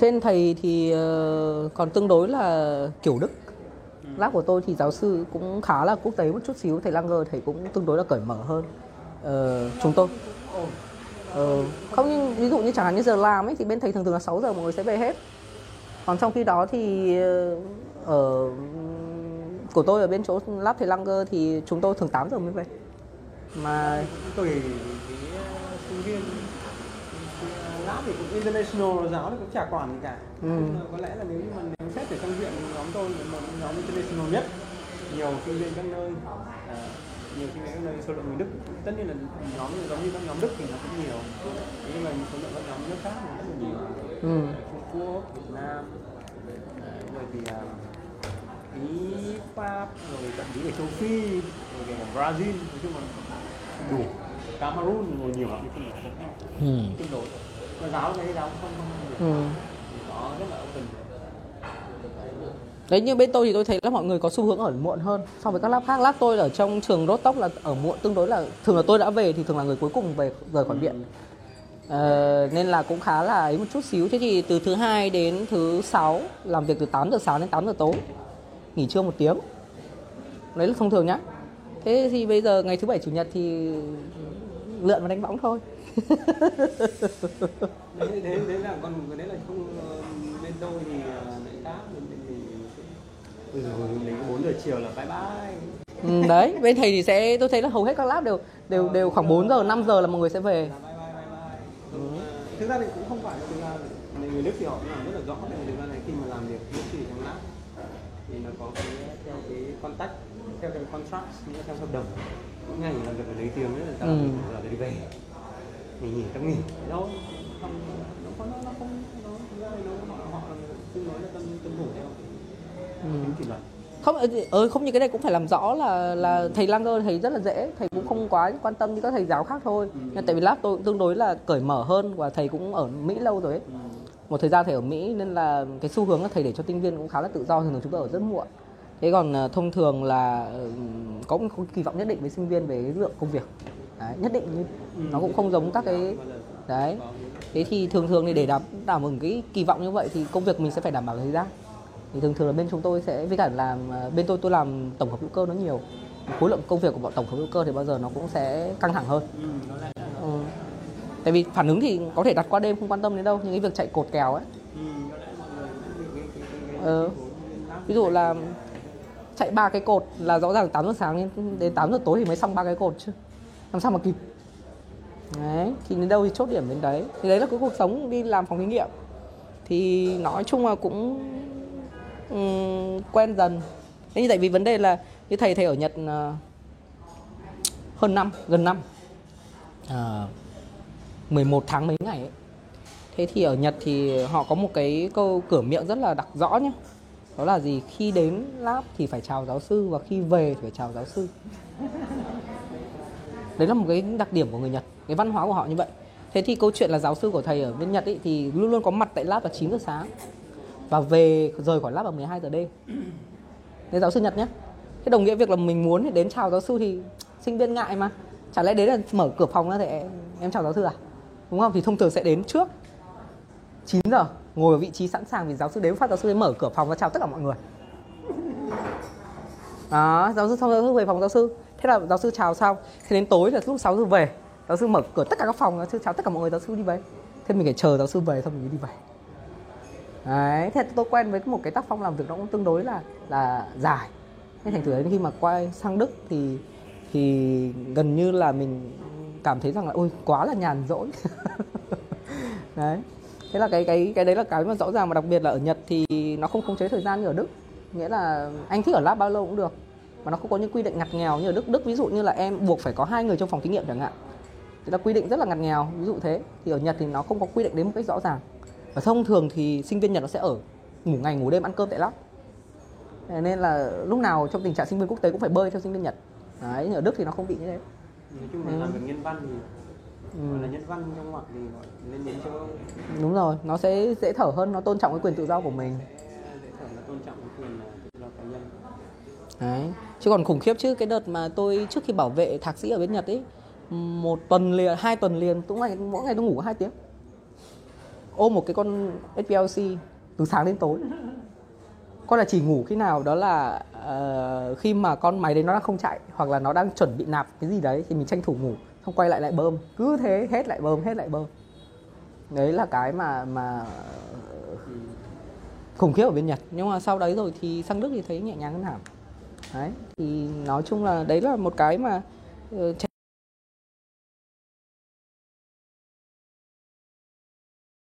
trên thầy thì ờ, còn tương đối là kiểu Đức. Lab của tôi thì giáo sư cũng khá là quốc tế một chút xíu thầy Langer thầy cũng tương đối là cởi mở hơn Ờ, chúng tôi. Ờ, không nhưng ví dụ như chẳng hạn như giờ làm ấy thì bên thầy thường thường là 6 giờ mọi người sẽ về hết. Còn trong khi đó thì ờ, ở của tôi ở bên chỗ lab thầy Langer thì chúng tôi thường 8 giờ mới về. Mà cái ờ, sinh viên lab thì cũng international giáo thì cũng chả quản gì cả Ừ. Mà có lẽ là nếu như mà nếu xét ở trong viện nhóm tôi là một nhóm international nhất nhiều sinh viên các nơi à, nhiều sinh viên các nơi số lượng người Đức tất nhiên là nhóm giống như các nhóm Đức thì nó cũng nhiều nhưng mà số lượng các nhóm nước khác thì rất là nhiều ừ. Trung Quốc, Việt Nam rồi thì Ý, Pháp, rồi thậm chí ở châu Phi, rồi kể cả Brazil, nói chung là đủ. Cameroon rồi nhiều lắm, không Ừ. tương đối. Mà giáo cái giáo không không. Ừ. Nó rất là open. Đấy như bên tôi thì tôi thấy là mọi người có xu hướng ở muộn hơn so với các lab khác. Lab tôi ở trong trường Rostock là ở muộn tương đối là thường là tôi đã về thì thường là người cuối cùng về rời khỏi viện. Ờ, nên là cũng khá là ấy một chút xíu. Thế thì từ thứ hai đến thứ sáu làm việc từ 8 giờ sáng đến 8 giờ tối. Nghỉ trưa một tiếng. Đấy là thông thường nhá. Thế thì bây giờ ngày thứ bảy chủ nhật thì lượn và đánh bóng thôi. Đấy, thế, thế là còn cái đấy là không ờ, bên tôi thì ờ, lại khác bên mình Ôi dồi ôi, mình 4 giờ chiều là bye bye. Ừ, đấy, bên thầy thì sẽ tôi thấy là hầu hết các lab đều đều đều khoảng 4 giờ 5 giờ là mọi người sẽ về. Là bye bye bye bye. Ừ. Thực ra thì cũng không phải là thực ra là người Đức thì họ cũng làm rất là rõ mà thực ra này khi mà làm việc bất kỳ trong lab thì nó có cái theo cái contact theo cái contract nghĩa theo hợp đồng. Mỗi ngày làm việc ở lấy tiền nữa là Ừ. là đi về. Nghỉ nghỉ ta nghỉ đâu không nó không nó không nó ra nó họ họ tương đối là tuân tuân thủ theo Ừ. kỷ luật. Không ờ, không như cái này cũng phải làm rõ là là thầy Langer thầy rất là dễ. Thầy cũng không quá quan tâm như các thầy giáo khác thôi. Nhưng tại vì lab tôi cũng tương đối là cởi mở hơn và thầy cũng ở Mỹ lâu rồi ấy một thời gian thầy ở Mỹ nên là cái xu hướng là thầy để cho sinh viên cũng khá là tự do thường thường chúng tôi ở rất muộn. Thế còn ờ, thông thường là cũng có một kỳ vọng nhất định với sinh viên về cái lượng công việc. Đấy, nhất định như nó cũng không giống các cái đấy. Thế thì thường thường thì để đảm đảm bảo cái kỳ vọng như vậy thì công việc mình sẽ phải đảm bảo thời gian. Thì thường thường là bên chúng tôi sẽ với cả làm ờ, bên tôi tôi làm tổng hợp hữu cơ nó nhiều. Khối lượng công việc của bọn tổng hợp hữu cơ thì bao giờ nó cũng sẽ căng thẳng hơn tại vì phản ứng thì có thể đặt qua đêm không quan tâm đến đâu. Nhưng cái việc chạy cột kèo ấy. Ừ, ví dụ là chạy ba cái cột là rõ ràng 8 giờ sáng đến, 8 giờ tối thì mới xong ba cái cột chứ. Làm sao mà kịp. Đấy thì đến đâu thì chốt điểm đến đấy. Thì đấy là cái cuộc sống đi làm phòng thí nghiệm. Thì nói chung là cũng um, quen dần. Thế tại vì vấn đề là như thầy thầy ở Nhật uh, hơn năm gần năm. À, 11 tháng mấy ngày ấy. Thế thì ở Nhật thì họ có một cái câu cửa miệng rất là đặc rõ nhé đó là gì? Khi đến lab thì phải chào giáo sư và khi về thì phải chào giáo sư. Đấy là một cái đặc điểm của người Nhật, cái văn hóa của họ như vậy. Thế thì câu chuyện là giáo sư của thầy ở bên Nhật ấy thì luôn luôn có mặt tại lab vào 9 giờ sáng và về rời khỏi lab vào 12 giờ đêm. Đấy giáo sư Nhật nhé thế đồng nghĩa việc là mình muốn thì đến chào giáo sư thì sinh viên ngại mà. Chả lẽ đến là mở cửa phòng ra thì em chào giáo sư à? Đúng không thì thông thường sẽ đến trước 9 giờ ngồi ở vị trí sẵn sàng vì giáo sư đến phát giáo sư đến mở cửa phòng và chào tất cả mọi người đó giáo sư xong giáo sư về phòng giáo sư thế là giáo sư chào xong thế đến tối là lúc 6 giờ về giáo sư mở cửa tất cả các phòng giáo sư chào tất cả mọi người giáo sư đi về thế mình phải chờ giáo sư về xong mình mới đi về đấy thế tôi quen với một cái tác phong làm việc nó cũng tương đối là là dài thế thành thử đến khi mà quay sang đức thì thì gần như là mình cảm thấy rằng là, ôi, quá là nhàn rỗi. Đấy. Thế là cái cái cái đấy là cái mà rõ ràng mà đặc biệt là ở Nhật thì nó không khống chế thời gian như ở Đức. Nghĩa là anh thích ở lab bao lâu cũng được, mà nó không có những quy định ngặt nghèo như ở Đức. Đức ví dụ như là em buộc phải có hai người trong phòng thí nghiệm chẳng hạn. Thì là quy định rất là ngặt nghèo, ví dụ thế. Thì ở Nhật thì nó không có quy định đến một cách rõ ràng. Và thông thường thì sinh viên Nhật nó sẽ ở ngủ ngày ngủ đêm ăn cơm tại lab. Nên là lúc nào trong tình trạng sinh viên quốc tế cũng phải bơi theo sinh viên Nhật. Đấy ở Đức thì nó không bị như thế nói chung là Ừ. làm việc nhân văn thì gọi là nhân văn trong ngoặc thì gọi lên đến Âu đúng rồi nó sẽ dễ thở hơn nó tôn trọng cái quyền tự do của mình. Để thở là tôn trọng cái quyền là tự do cá nhân. Đấy. Chứ còn khủng khiếp chứ cái đợt mà tôi trước khi bảo vệ thạc sĩ ở bên Nhật ấy một tuần liền hai tuần liền tôi ngày mỗi ngày tôi ngủ hai tiếng. Ôm một cái con SPLC từ sáng đến tối con là chỉ ngủ khi nào đó là uh, khi mà con máy đấy nó đang không chạy hoặc là nó đang chuẩn bị nạp cái gì đấy thì mình tranh thủ ngủ xong quay lại lại bơm. Cứ thế hết lại bơm hết lại bơm. Đấy là cái mà mà ờ, khủng khiếp ở bên Nhật. Nhưng mà sau đấy rồi thì sang Đức thì thấy nhẹ nhàng hơn hẳn. Đấy thì nói chung là đấy là một cái mà uh,